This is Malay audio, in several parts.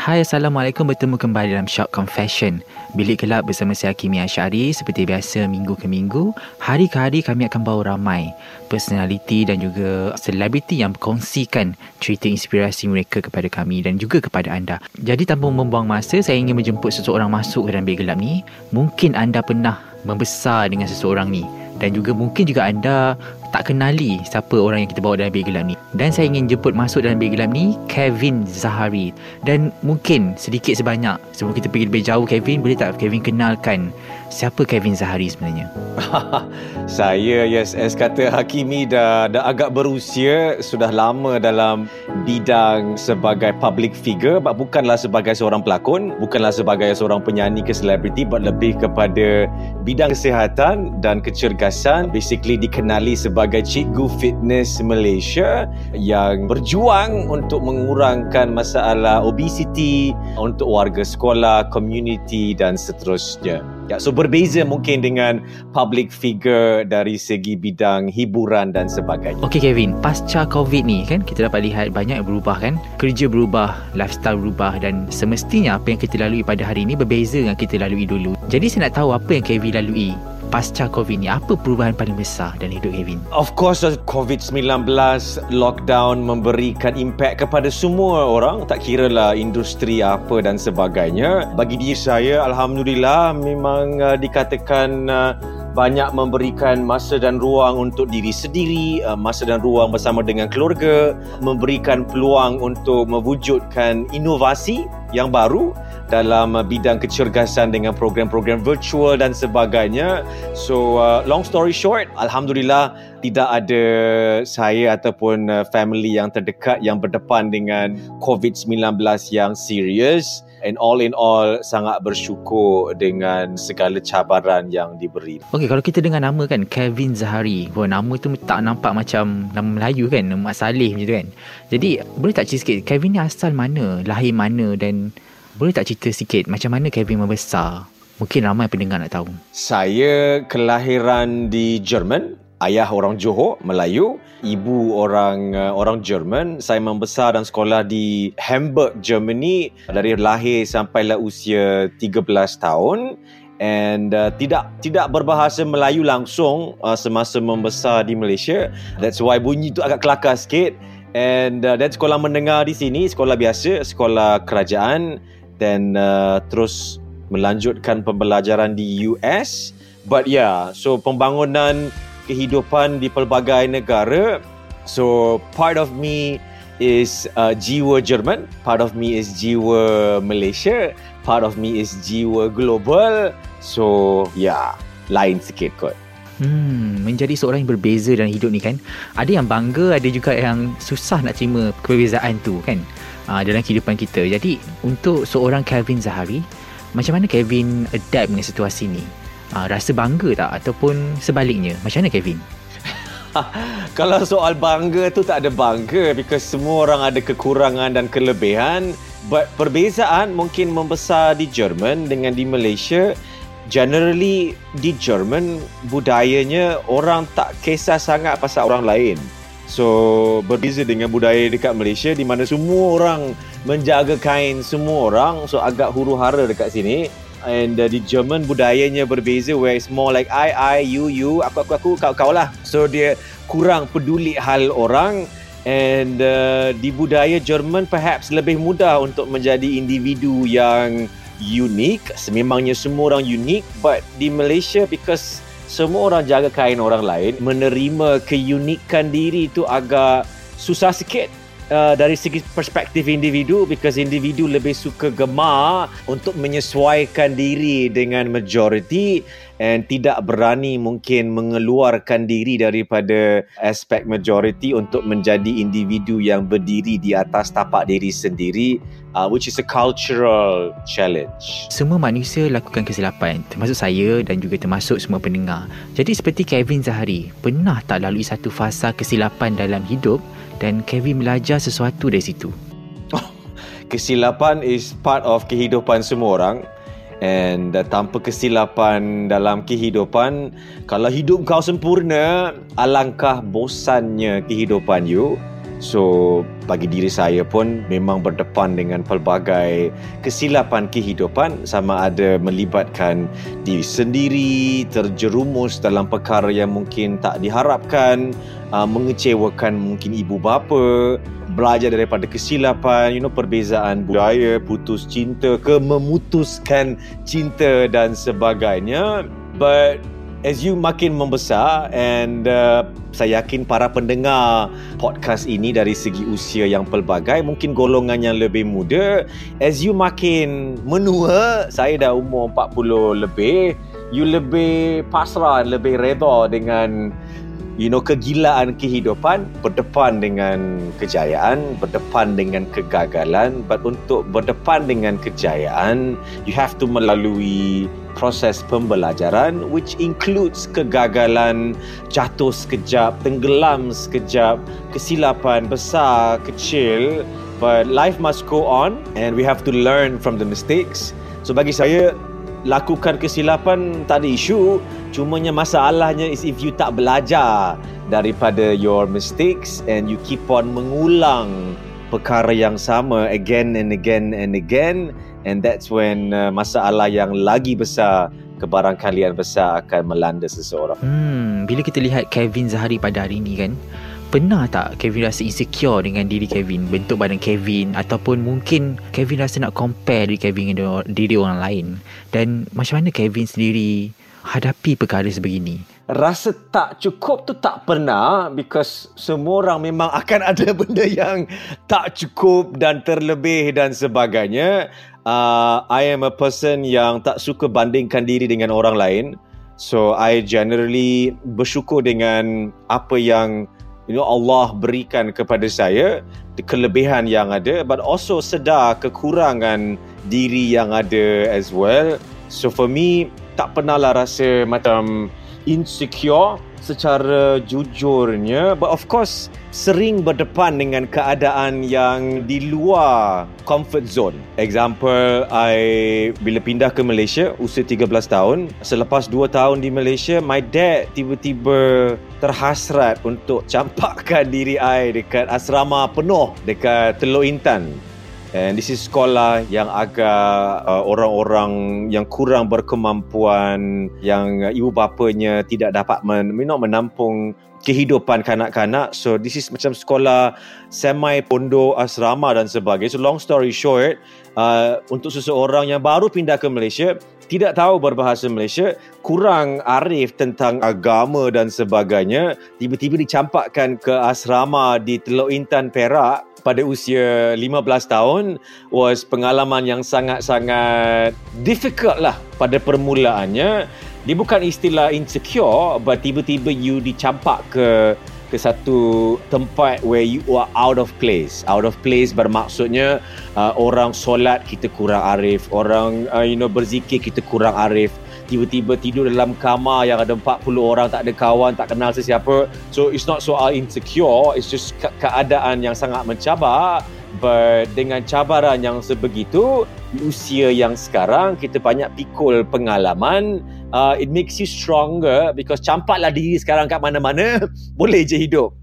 Hai Assalamualaikum. Bertemu kembali dalam Shock Confession. Bilik Gelap bersama saya Hakimi Asyari. Seperti biasa minggu ke minggu Hari ke hari kami akan bawa ramai Personaliti dan juga selebriti yang berkongsikan Cerita inspirasi mereka kepada kami dan juga kepada anda. Jadi tanpa membuang masa saya ingin menjemput seseorang masuk ke dalam Bilik Gelap ni. Mungkin anda pernah membesar dengan seseorang ni. Dan juga mungkin juga anda tak kenali siapa orang yang kita bawa dalam bilik gelap ni. Dan saya ingin jemput masuk dalam bilik gelap ni Kevin Zahari. Dan mungkin sedikit sebanyak sebelum kita pergi lebih jauh Kevin, boleh tak Kevin kenalkan siapa Kevin Zahari sebenarnya? saya yes as kata Hakimi dah dah agak berusia sudah lama dalam bidang sebagai public figure but bukanlah sebagai seorang pelakon, bukanlah sebagai seorang penyanyi ke selebriti but lebih kepada bidang kesihatan dan kecergasan basically dikenali sebagai sebagai cikgu fitness Malaysia yang berjuang untuk mengurangkan masalah obesiti untuk warga sekolah, community dan seterusnya. Ya, so berbeza mungkin dengan public figure dari segi bidang hiburan dan sebagainya. Okay Kevin, pasca COVID ni kan kita dapat lihat banyak yang berubah kan. Kerja berubah, lifestyle berubah dan semestinya apa yang kita lalui pada hari ini berbeza dengan kita lalui dulu. Jadi saya nak tahu apa yang Kevin lalui pasca COVID ni? Apa perubahan paling besar dalam hidup Kevin? Of course, COVID-19 lockdown memberikan impact kepada semua orang. Tak kira lah industri apa dan sebagainya. Bagi diri saya, Alhamdulillah memang uh, dikatakan uh, banyak memberikan masa dan ruang untuk diri sendiri, uh, masa dan ruang bersama dengan keluarga, memberikan peluang untuk mewujudkan inovasi yang baru dalam uh, bidang kecergasan dengan program-program virtual dan sebagainya. So uh, long story short, alhamdulillah tidak ada saya ataupun uh, family yang terdekat yang berdepan dengan COVID-19 yang serius and all in all sangat bersyukur dengan segala cabaran yang diberi. Okey, kalau kita dengar nama kan Kevin Zahari, oh, nama tu tak nampak macam nama Melayu kan, nama Saleh macam tu kan. Jadi, boleh tak cerita sikit Kevin ni asal mana, lahir mana dan boleh tak cerita sikit macam mana Kevin membesar? Mungkin ramai pendengar nak tahu. Saya kelahiran di Jerman. Ayah orang Johor, Melayu. Ibu orang uh, orang Jerman. Saya membesar dan sekolah di Hamburg, Germany. Dari lahir sampailah usia 13 tahun. And uh, tidak tidak berbahasa Melayu langsung uh, semasa membesar di Malaysia. That's why bunyi tu agak kelakar sikit. And uh, dan sekolah mendengar di sini, sekolah biasa, sekolah kerajaan dan uh, terus melanjutkan pembelajaran di US. But yeah, so pembangunan kehidupan di pelbagai negara. So part of me is uh, jiwa Jerman, part of me is jiwa Malaysia, part of me is jiwa global. So yeah, lain sikit kot. Hmm, menjadi seorang yang berbeza dalam hidup ni kan. Ada yang bangga, ada juga yang susah nak terima perbezaan tu kan uh, dalam kehidupan kita. Jadi untuk seorang Kevin Zahari, macam mana Kevin adapt dengan situasi ni? Uh, rasa bangga tak ataupun sebaliknya? Macam mana Kevin? Kalau soal bangga tu tak ada bangga because semua orang ada kekurangan dan kelebihan. But perbezaan mungkin membesar di Jerman dengan di Malaysia. Generally di Jerman budayanya orang tak kisah sangat pasal orang lain. So berbeza dengan budaya dekat Malaysia di mana semua orang menjaga kain semua orang so agak huru hara dekat sini and uh, di Jerman budayanya berbeza where it's more like I I you you aku aku aku kau kau lah. So dia kurang peduli hal orang. And uh, di budaya Jerman perhaps lebih mudah untuk menjadi individu yang unik sememangnya semua orang unik but di Malaysia because semua orang jaga kain orang lain, menerima keunikan diri itu agak susah sikit uh, dari segi perspektif individu because individu lebih suka gemar untuk menyesuaikan diri dengan majority and tidak berani mungkin mengeluarkan diri daripada aspek majority untuk menjadi individu yang berdiri di atas tapak diri sendiri uh, which is a cultural challenge. Semua manusia lakukan kesilapan termasuk saya dan juga termasuk semua pendengar. Jadi seperti Kevin Zahari, pernah tak lalui satu fasa kesilapan dalam hidup dan Kevin belajar sesuatu dari situ? Kesilapan is part of kehidupan semua orang and uh, tanpa kesilapan dalam kehidupan kalau hidup kau sempurna alangkah bosannya kehidupan you so bagi diri saya pun memang berdepan dengan pelbagai kesilapan kehidupan sama ada melibatkan diri sendiri terjerumus dalam perkara yang mungkin tak diharapkan uh, mengecewakan mungkin ibu bapa belajar daripada kesilapan, you know, perbezaan budaya, putus cinta ke memutuskan cinta dan sebagainya. But as you makin membesar and uh, saya yakin para pendengar podcast ini dari segi usia yang pelbagai mungkin golongan yang lebih muda as you makin menua saya dah umur 40 lebih you lebih pasrah lebih redha dengan you know kegilaan kehidupan berdepan dengan kejayaan berdepan dengan kegagalan but untuk berdepan dengan kejayaan you have to melalui proses pembelajaran which includes kegagalan jatuh sekejap tenggelam sekejap kesilapan besar kecil but life must go on and we have to learn from the mistakes. So bagi saya lakukan kesilapan tak ada isu cumanya masalahnya is if you tak belajar daripada your mistakes and you keep on mengulang perkara yang sama again and again and again and that's when uh, masalah yang lagi besar kebarangkalian besar akan melanda seseorang. Hmm, bila kita lihat Kevin Zahari pada hari ini kan, pernah tak Kevin rasa insecure dengan diri Kevin, bentuk badan Kevin ataupun mungkin Kevin rasa nak compare diri Kevin dengan diri orang lain dan macam mana Kevin sendiri hadapi perkara sebegini? Rasa tak cukup tu tak pernah because semua orang memang akan ada benda yang tak cukup dan terlebih dan sebagainya uh, I am a person yang tak suka bandingkan diri dengan orang lain. So I generally bersyukur dengan apa yang you know Allah berikan kepada saya, kelebihan yang ada but also sedar kekurangan diri yang ada as well. So for me tak pernah lah rasa macam insecure secara jujurnya but of course sering berdepan dengan keadaan yang di luar comfort zone. Example, I bila pindah ke Malaysia usia 13 tahun, selepas 2 tahun di Malaysia, my dad tiba-tiba terhasrat untuk campakkan diri I dekat asrama penuh dekat Teluk Intan. And this is sekolah yang agak uh, orang-orang yang kurang berkemampuan, yang uh, ibu bapanya tidak dapat men, know, menampung kehidupan kanak-kanak. So this is macam sekolah semi pondok asrama dan sebagainya. So long story short, uh, untuk seseorang yang baru pindah ke Malaysia, tidak tahu berbahasa Malaysia, kurang arif tentang agama dan sebagainya, tiba-tiba dicampakkan ke asrama di Teluk Intan Perak pada usia 15 tahun was pengalaman yang sangat-sangat difficult lah pada permulaannya. Dia bukan istilah insecure but tiba-tiba you dicampak ke ke satu tempat where you are out of place. Out of place bermaksudnya uh, orang solat kita kurang arif orang uh, you know berzikir kita kurang arif. Tiba-tiba tidur dalam kamar yang ada 40 orang tak ada kawan tak kenal sesiapa. So it's not soal insecure it's just ke- keadaan yang sangat mencabar. But dengan cabaran yang sebegitu usia yang sekarang kita banyak pikul pengalaman. Uh, it makes you stronger because campaklah diri sekarang kat mana-mana boleh je hidup.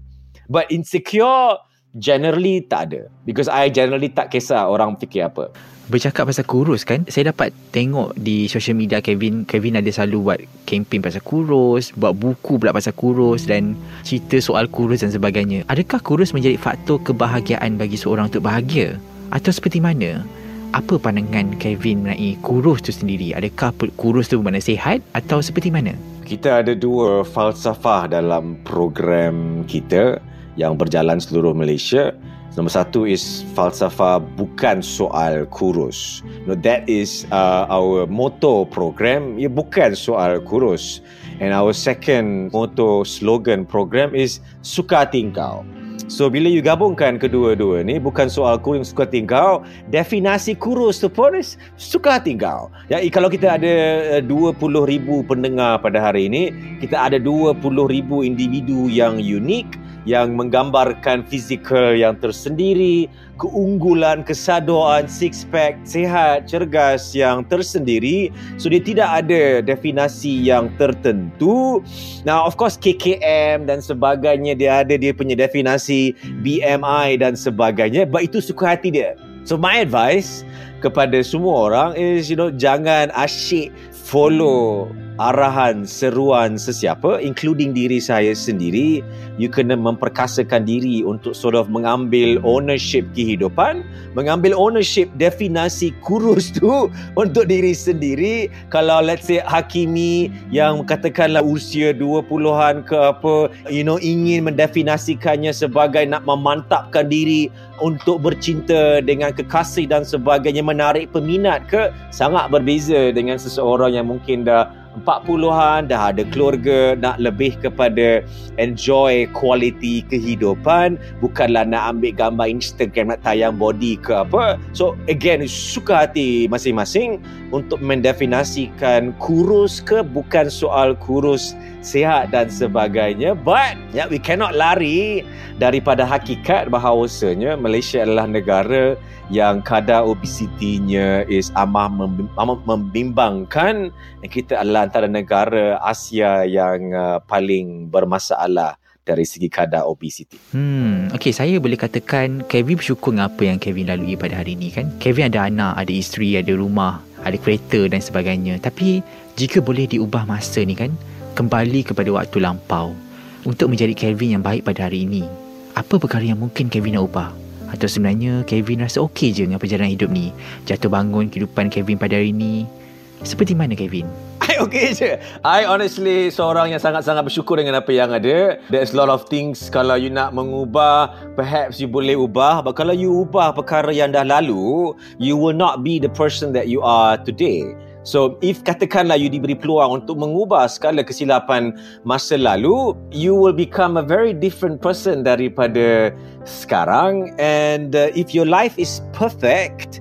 But insecure generally tak ada. Because I generally tak kisah orang fikir apa. Bercakap pasal kurus kan Saya dapat tengok di social media Kevin Kevin ada selalu buat campaign pasal kurus Buat buku pula pasal kurus Dan cerita soal kurus dan sebagainya. Adakah kurus menjadi faktor kebahagiaan bagi seorang untuk bahagia? Atau seperti mana? Apa pandangan Kevin mengenai kurus tu sendiri? Adakah kurus tu bermakna sihat Atau seperti mana? kita ada dua falsafah dalam program kita yang berjalan seluruh Malaysia. Nombor satu is falsafah bukan soal kurus. No, that is uh, our motto program. Ia bukan soal kurus. And our second motto slogan program is suka tingkau. So bila you gabungkan kedua-dua ni bukan soal kurus suka tingkau, definasi kurus tu pun suka tingkau. Ya kalau kita ada uh, 20,000 pendengar pada hari ini, kita ada 20,000 individu yang unik yang menggambarkan fizikal yang tersendiri, keunggulan, kesadoan, six pack, sehat, cergas yang tersendiri. So dia tidak ada definasi yang tertentu. Now of course KKM dan sebagainya dia ada dia punya definisi BMI dan sebagainya. But itu suka hati dia. So my advice kepada semua orang is you know jangan asyik follow arahan seruan sesiapa including diri saya sendiri you kena memperkasakan diri untuk sort of mengambil ownership kehidupan mengambil ownership definasi kurus tu untuk diri sendiri. Kalau let's say Hakimi yang katakanlah usia 20-an ke apa you know ingin mendefinasikannya sebagai nak memantapkan diri untuk bercinta dengan kekasih dan sebagainya menarik peminat ke sangat berbeza dengan seseorang yang mungkin dah 40-an dah ada keluarga nak lebih kepada enjoy quality kehidupan. Bukanlah nak ambil gambar Instagram nak tayang body ke apa. So again suka hati masing-masing untuk mendefinasikan kurus ke bukan soal kurus sihat dan sebagainya. But yeah, we cannot lari daripada hakikat bahawasanya Malaysia adalah negara yang kadar obesitinya is amat membimbangkan dan kita adalah antara negara Asia yang uh, paling bermasalah dari segi kadar obesiti. Hmm, okay, saya boleh katakan Kevin bersyukur dengan apa yang Kevin lalui pada hari ini kan. Kevin ada anak, ada isteri, ada rumah, ada kereta dan sebagainya. Tapi jika boleh diubah masa ni kan, kembali kepada waktu lampau untuk menjadi Kevin yang baik pada hari ini. Apa perkara yang mungkin Kevin nak ubah? Atau sebenarnya Kevin rasa okey je dengan perjalanan hidup ni? Jatuh bangun kehidupan Kevin pada hari ini. Seperti mana Kevin? I okay je. I honestly seorang yang sangat-sangat bersyukur dengan apa yang ada. There's a lot of things kalau you nak mengubah, perhaps you boleh ubah. But kalau you ubah perkara yang dah lalu, you will not be the person that you are today. So if katakanlah you diberi peluang untuk mengubah segala kesilapan masa lalu, you will become a very different person daripada sekarang. And uh, if your life is perfect,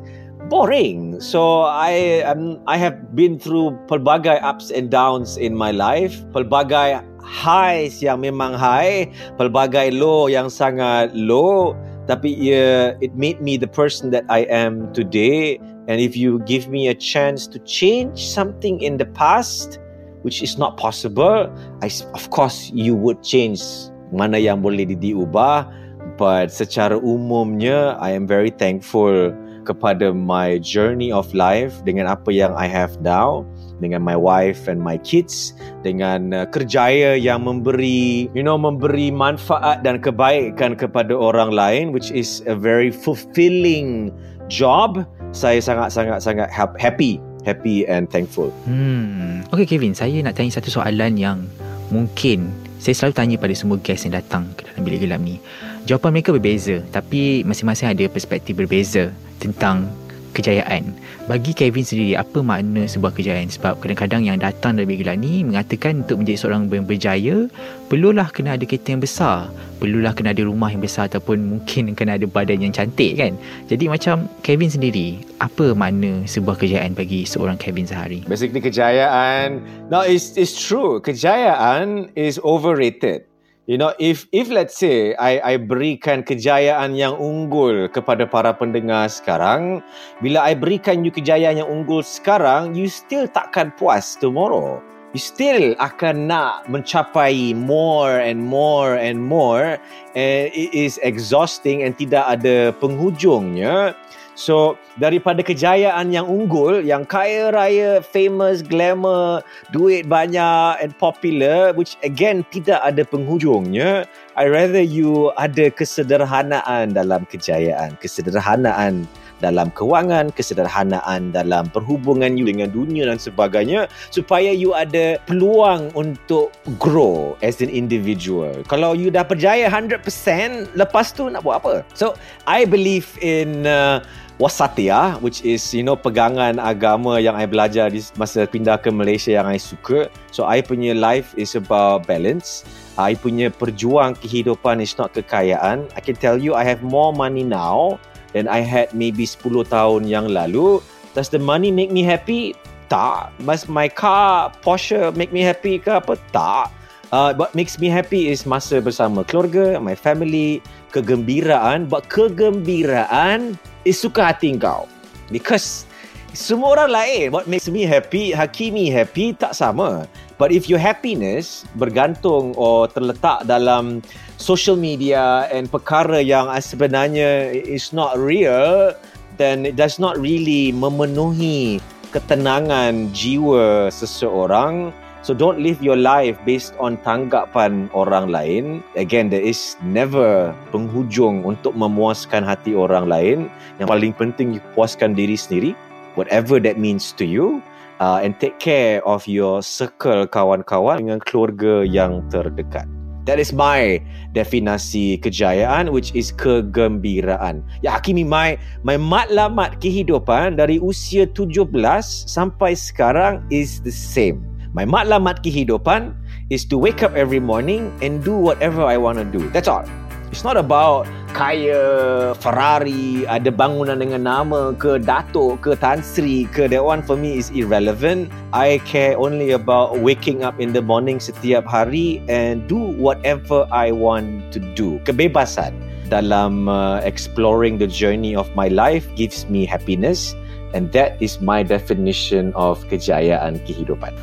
boring. So I um, I have been through pelbagai ups and downs in my life, pelbagai highs yang memang high, pelbagai low yang sangat low. Tapi uh, it made me the person that I am today. And if you give me a chance to change something in the past, which is not possible, I of course you would change mana yang boleh diubah. But secara umumnya, I am very thankful kepada my journey of life dengan apa yang I have now dengan my wife and my kids dengan uh, kerjaya yang memberi you know memberi manfaat dan kebaikan kepada orang lain which is a very fulfilling job saya sangat sangat sangat happy happy and thankful. Hmm. Okay Kevin saya nak tanya satu soalan yang mungkin saya selalu tanya pada semua guest yang datang ke dalam bilik gelap ni. Jawapan mereka berbeza tapi masing-masing ada perspektif berbeza tentang kejayaan. Bagi Kevin sendiri, apa makna sebuah kejayaan? Sebab kadang-kadang yang datang dari Bigelan ni mengatakan untuk menjadi seorang yang berjaya, perlulah kena ada kereta yang besar. Perlulah kena ada rumah yang besar ataupun mungkin kena ada badan yang cantik kan. Jadi macam Kevin sendiri, apa makna sebuah kejayaan bagi seorang Kevin sehari? Basically kejayaan, no it's, it's true. Kejayaan is overrated. You know, if if let's say I I berikan kejayaan yang unggul kepada para pendengar sekarang, bila I berikan you kejayaan yang unggul sekarang, you still takkan puas tomorrow. You still akan nak mencapai more and more and more. And it is exhausting and tidak ada penghujungnya. So daripada kejayaan yang unggul, yang kaya raya, famous, glamour, duit banyak and popular, which again tidak ada penghujungnya, I rather you ada kesederhanaan dalam kejayaan, kesederhanaan dalam kewangan, kesederhanaan dalam perhubungan you dengan dunia dan sebagainya supaya you ada peluang untuk grow as an individual. Kalau you dah berjaya 100%, lepas tu nak buat apa? So, I believe in uh, wasatiyah which is you know pegangan agama yang I belajar di masa pindah ke Malaysia yang I suka. So I punya life is about balance. I punya perjuang kehidupan is not kekayaan. I can tell you I have more money now than I had maybe 10 tahun yang lalu. Does the money make me happy? Tak. Does my car Porsche make me happy ke apa? Tak. Uh, what makes me happy is masa bersama keluarga, my family, kegembiraan. But kegembiraan is suka hati kau. Because semua orang lain, what makes me happy, Hakimi happy, tak sama. But if your happiness bergantung or terletak dalam social media and perkara yang sebenarnya is not real, then it does not really memenuhi ketenangan jiwa seseorang, So don't live your life based on tanggapan orang lain. Again, there is never penghujung untuk memuaskan hati orang lain. Yang paling penting, you puaskan diri sendiri. Whatever that means to you. Uh, and take care of your circle kawan-kawan dengan keluarga yang terdekat. That is my definasi kejayaan which is kegembiraan. Ya Hakimi my my matlamat kehidupan dari usia 17 sampai sekarang is the same. My matlamat kehidupan is to wake up every morning and do whatever I want to do. That's all. It's not about kaya, Ferrari, ada bangunan dengan nama ke Datuk ke Tan Sri ke that one for me is irrelevant. I care only about waking up in the morning setiap hari and do whatever I want to do. Kebebasan dalam uh, exploring the journey of my life gives me happiness and that is my definition of kejayaan kehidupan.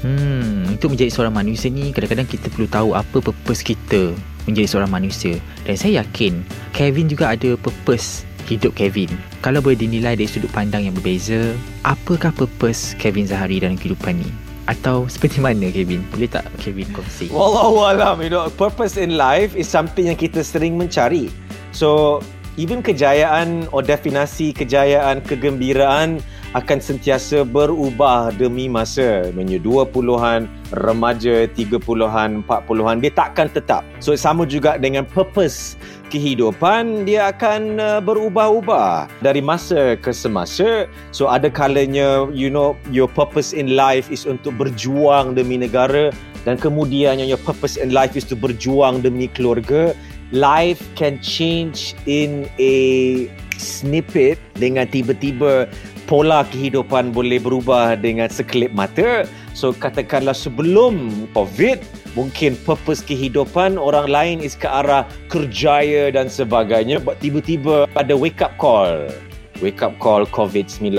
Hmm, untuk menjadi seorang manusia ni kadang-kadang kita perlu tahu apa purpose kita menjadi seorang manusia. Dan saya yakin Kevin juga ada purpose hidup Kevin. Kalau boleh dinilai dari sudut pandang yang berbeza, apakah purpose Kevin Zahari dalam kehidupan ni? Atau seperti mana Kevin? Boleh tak Kevin kongsi? Wallahualam, you know, purpose in life is something yang kita sering mencari. So, even kejayaan or definasi kejayaan, kegembiraan akan sentiasa berubah demi masa. Menye 20-an, remaja 30-an, 40-an, dia takkan tetap. So sama juga dengan purpose kehidupan, dia akan uh, berubah-ubah dari masa ke semasa. So ada kalanya, you know, your purpose in life is untuk berjuang demi negara dan kemudiannya your purpose in life is to berjuang demi keluarga. Life can change in a snippet dengan tiba-tiba pola kehidupan boleh berubah dengan sekelip mata. So katakanlah sebelum COVID, mungkin purpose kehidupan orang lain is ke arah kerjaya dan sebagainya. But tiba-tiba ada wake up call. Wake up call COVID-19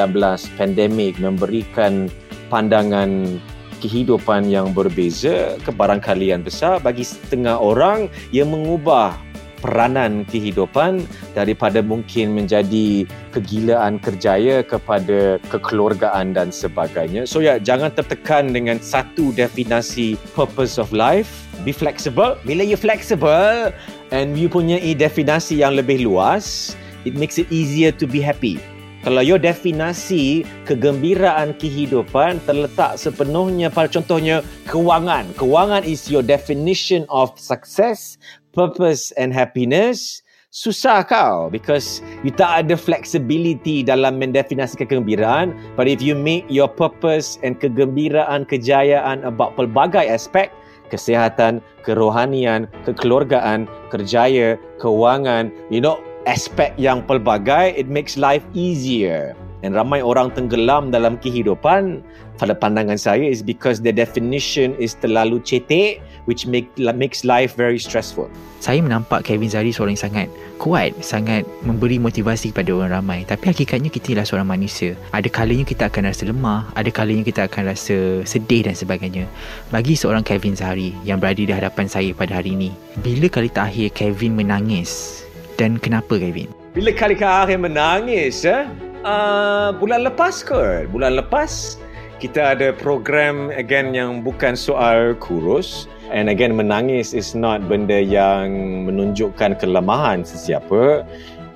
pandemic memberikan pandangan kehidupan yang berbeza kebarangkalian besar bagi setengah orang yang mengubah peranan kehidupan daripada mungkin menjadi kegilaan kerjaya kepada kekeluargaan dan sebagainya. So ya, jangan tertekan dengan satu definasi purpose of life. Be flexible. Bila you flexible and you punya definasi yang lebih luas, it makes it easier to be happy. Kalau your definasi kegembiraan kehidupan terletak sepenuhnya pada contohnya kewangan. Kewangan is your definition of success, purpose and happiness. Susah kau because you tak ada flexibility dalam mendefinasikan kegembiraan. But if you make your purpose and kegembiraan, kejayaan about pelbagai aspek, kesihatan, kerohanian, kekeluargaan, kerjaya, kewangan, you know, aspek yang pelbagai, it makes life easier. Dan ramai orang tenggelam dalam kehidupan pada pandangan saya is because the definition is terlalu cetek which make, makes life very stressful. Saya menampak Kevin Zari seorang yang sangat kuat, sangat memberi motivasi kepada orang ramai. Tapi hakikatnya kita ialah seorang manusia. Ada kalanya kita akan rasa lemah, ada kalanya kita akan rasa sedih dan sebagainya. Bagi seorang Kevin Zari yang berada di hadapan saya pada hari ini, bila kali terakhir Kevin menangis dan kenapa Kevin? Bila kali terakhir menangis, eh? Uh, bulan lepas ke? Bulan lepas kita ada program again yang bukan soal kurus and again menangis is not benda yang menunjukkan kelemahan sesiapa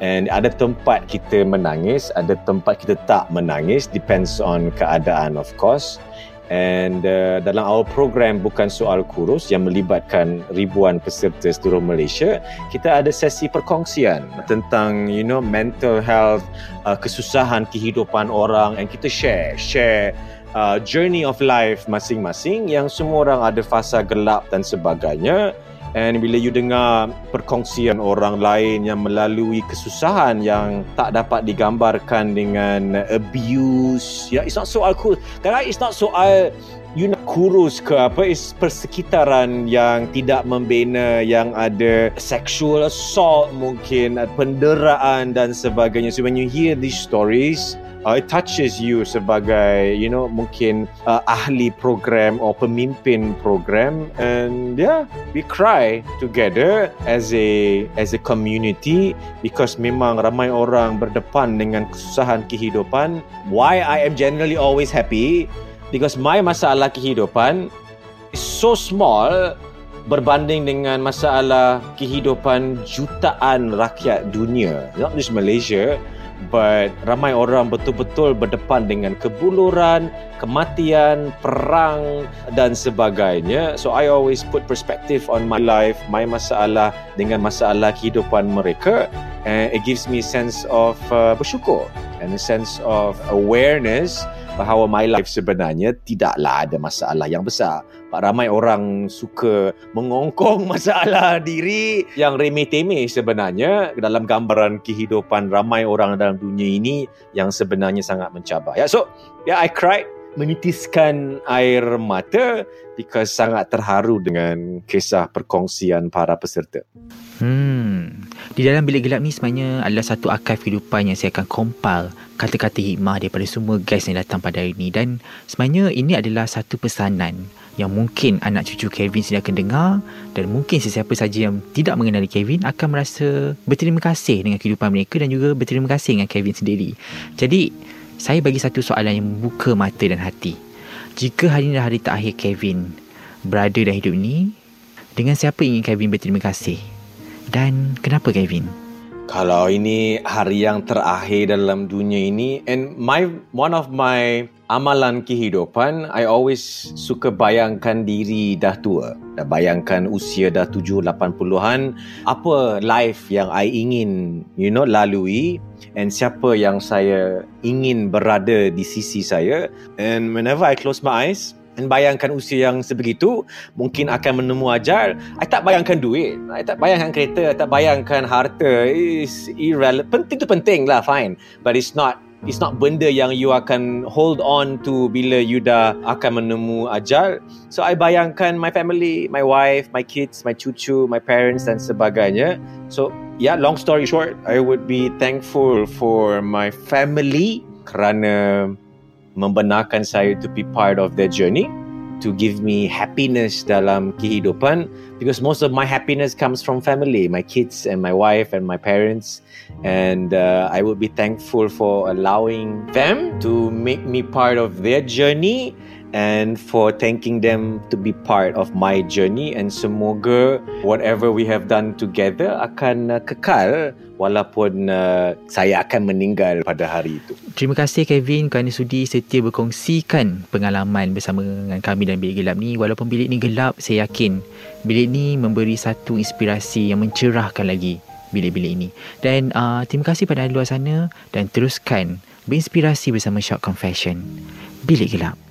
And ada tempat kita menangis, ada tempat kita tak menangis, depends on keadaan of course. And uh, dalam our program bukan soal kurus yang melibatkan ribuan peserta seluruh Malaysia, kita ada sesi perkongsian tentang you know mental health, uh, kesusahan kehidupan orang and kita share share uh, journey of life masing-masing yang semua orang ada fasa gelap dan sebagainya. And bila you dengar perkongsian orang lain yang melalui kesusahan yang tak dapat digambarkan dengan abuse, ya, it's not soal kurus. Kadang it's not soal you nak kurus ke apa, it's persekitaran yang tidak membina, yang ada sexual assault mungkin, penderaan dan sebagainya. So when you hear these stories, uh, it touches you sebagai you know mungkin uh, ahli program atau pemimpin program. And yeah we cry together as a as a community because memang ramai orang berdepan dengan kesusahan kehidupan. Why I am generally always happy? Because my masalah kehidupan is so small berbanding dengan masalah kehidupan jutaan rakyat dunia. Not just Malaysia but ramai orang betul-betul berdepan dengan kebuluran, kematian, perang dan sebagainya. So I always put perspective on my life, my masalah dengan masalah kehidupan mereka and it gives me sense of uh, bersyukur and a sense of awareness bahawa my life sebenarnya tidaklah ada masalah yang besar. Pak ramai orang suka mengongkong masalah diri yang remeh-temeh sebenarnya dalam gambaran kehidupan ramai orang dalam dunia ini yang sebenarnya sangat mencabar. Ya, so yeah, I cried menitiskan air mata because sangat terharu dengan kisah perkongsian para peserta. Hmm. Di dalam bilik gelap ni sebenarnya adalah satu archive kehidupan yang saya akan compile kata-kata hikmah daripada semua guys yang datang pada hari ini dan sebenarnya ini adalah satu pesanan yang mungkin anak cucu Kevin sedang akan dengar dan mungkin sesiapa saja yang tidak mengenali Kevin akan merasa berterima kasih dengan kehidupan mereka dan juga berterima kasih dengan Kevin sendiri. Jadi, saya bagi satu soalan yang membuka mata dan hati. Jika hari ini adalah hari terakhir Kevin berada dalam hidup ini, dengan siapa ingin Kevin berterima kasih? Dan kenapa Kevin? Kalau ini hari yang terakhir dalam dunia ini and my one of my amalan kehidupan I always suka bayangkan diri dah tua. Dah bayangkan usia dah 7 80-an apa life yang I ingin you know lalui and siapa yang saya ingin berada di sisi saya and whenever I close my eyes dan bayangkan usia yang sebegitu mungkin akan menemu ajal I tak bayangkan duit. I tak bayangkan kereta. I tak bayangkan harta. Is irrelevant. Penting tu penting lah fine. But it's not It's not benda yang you akan hold on to bila you dah akan menemu ajal. So I bayangkan my family, my wife, my kids, my cucu, my parents dan sebagainya. So yeah, long story short, I would be thankful for my family kerana membenarkan saya to be part of their journey to give me happiness dalam kehidupan because most of my happiness comes from family my kids and my wife and my parents. And uh, I would be thankful for allowing them to make me part of their journey and for thanking them to be part of my journey and semoga whatever we have done together akan uh, kekal walaupun uh, saya akan meninggal pada hari itu. Terima kasih Kevin kerana sudi setia berkongsikan pengalaman bersama dengan kami dan bilik gelap ni walaupun bilik ni gelap saya yakin bilik ni memberi satu inspirasi yang mencerahkan lagi bilik-bilik ini. Dan uh, terima kasih pada luar sana dan teruskan berinspirasi bersama Shock Confession. Bilik gelap.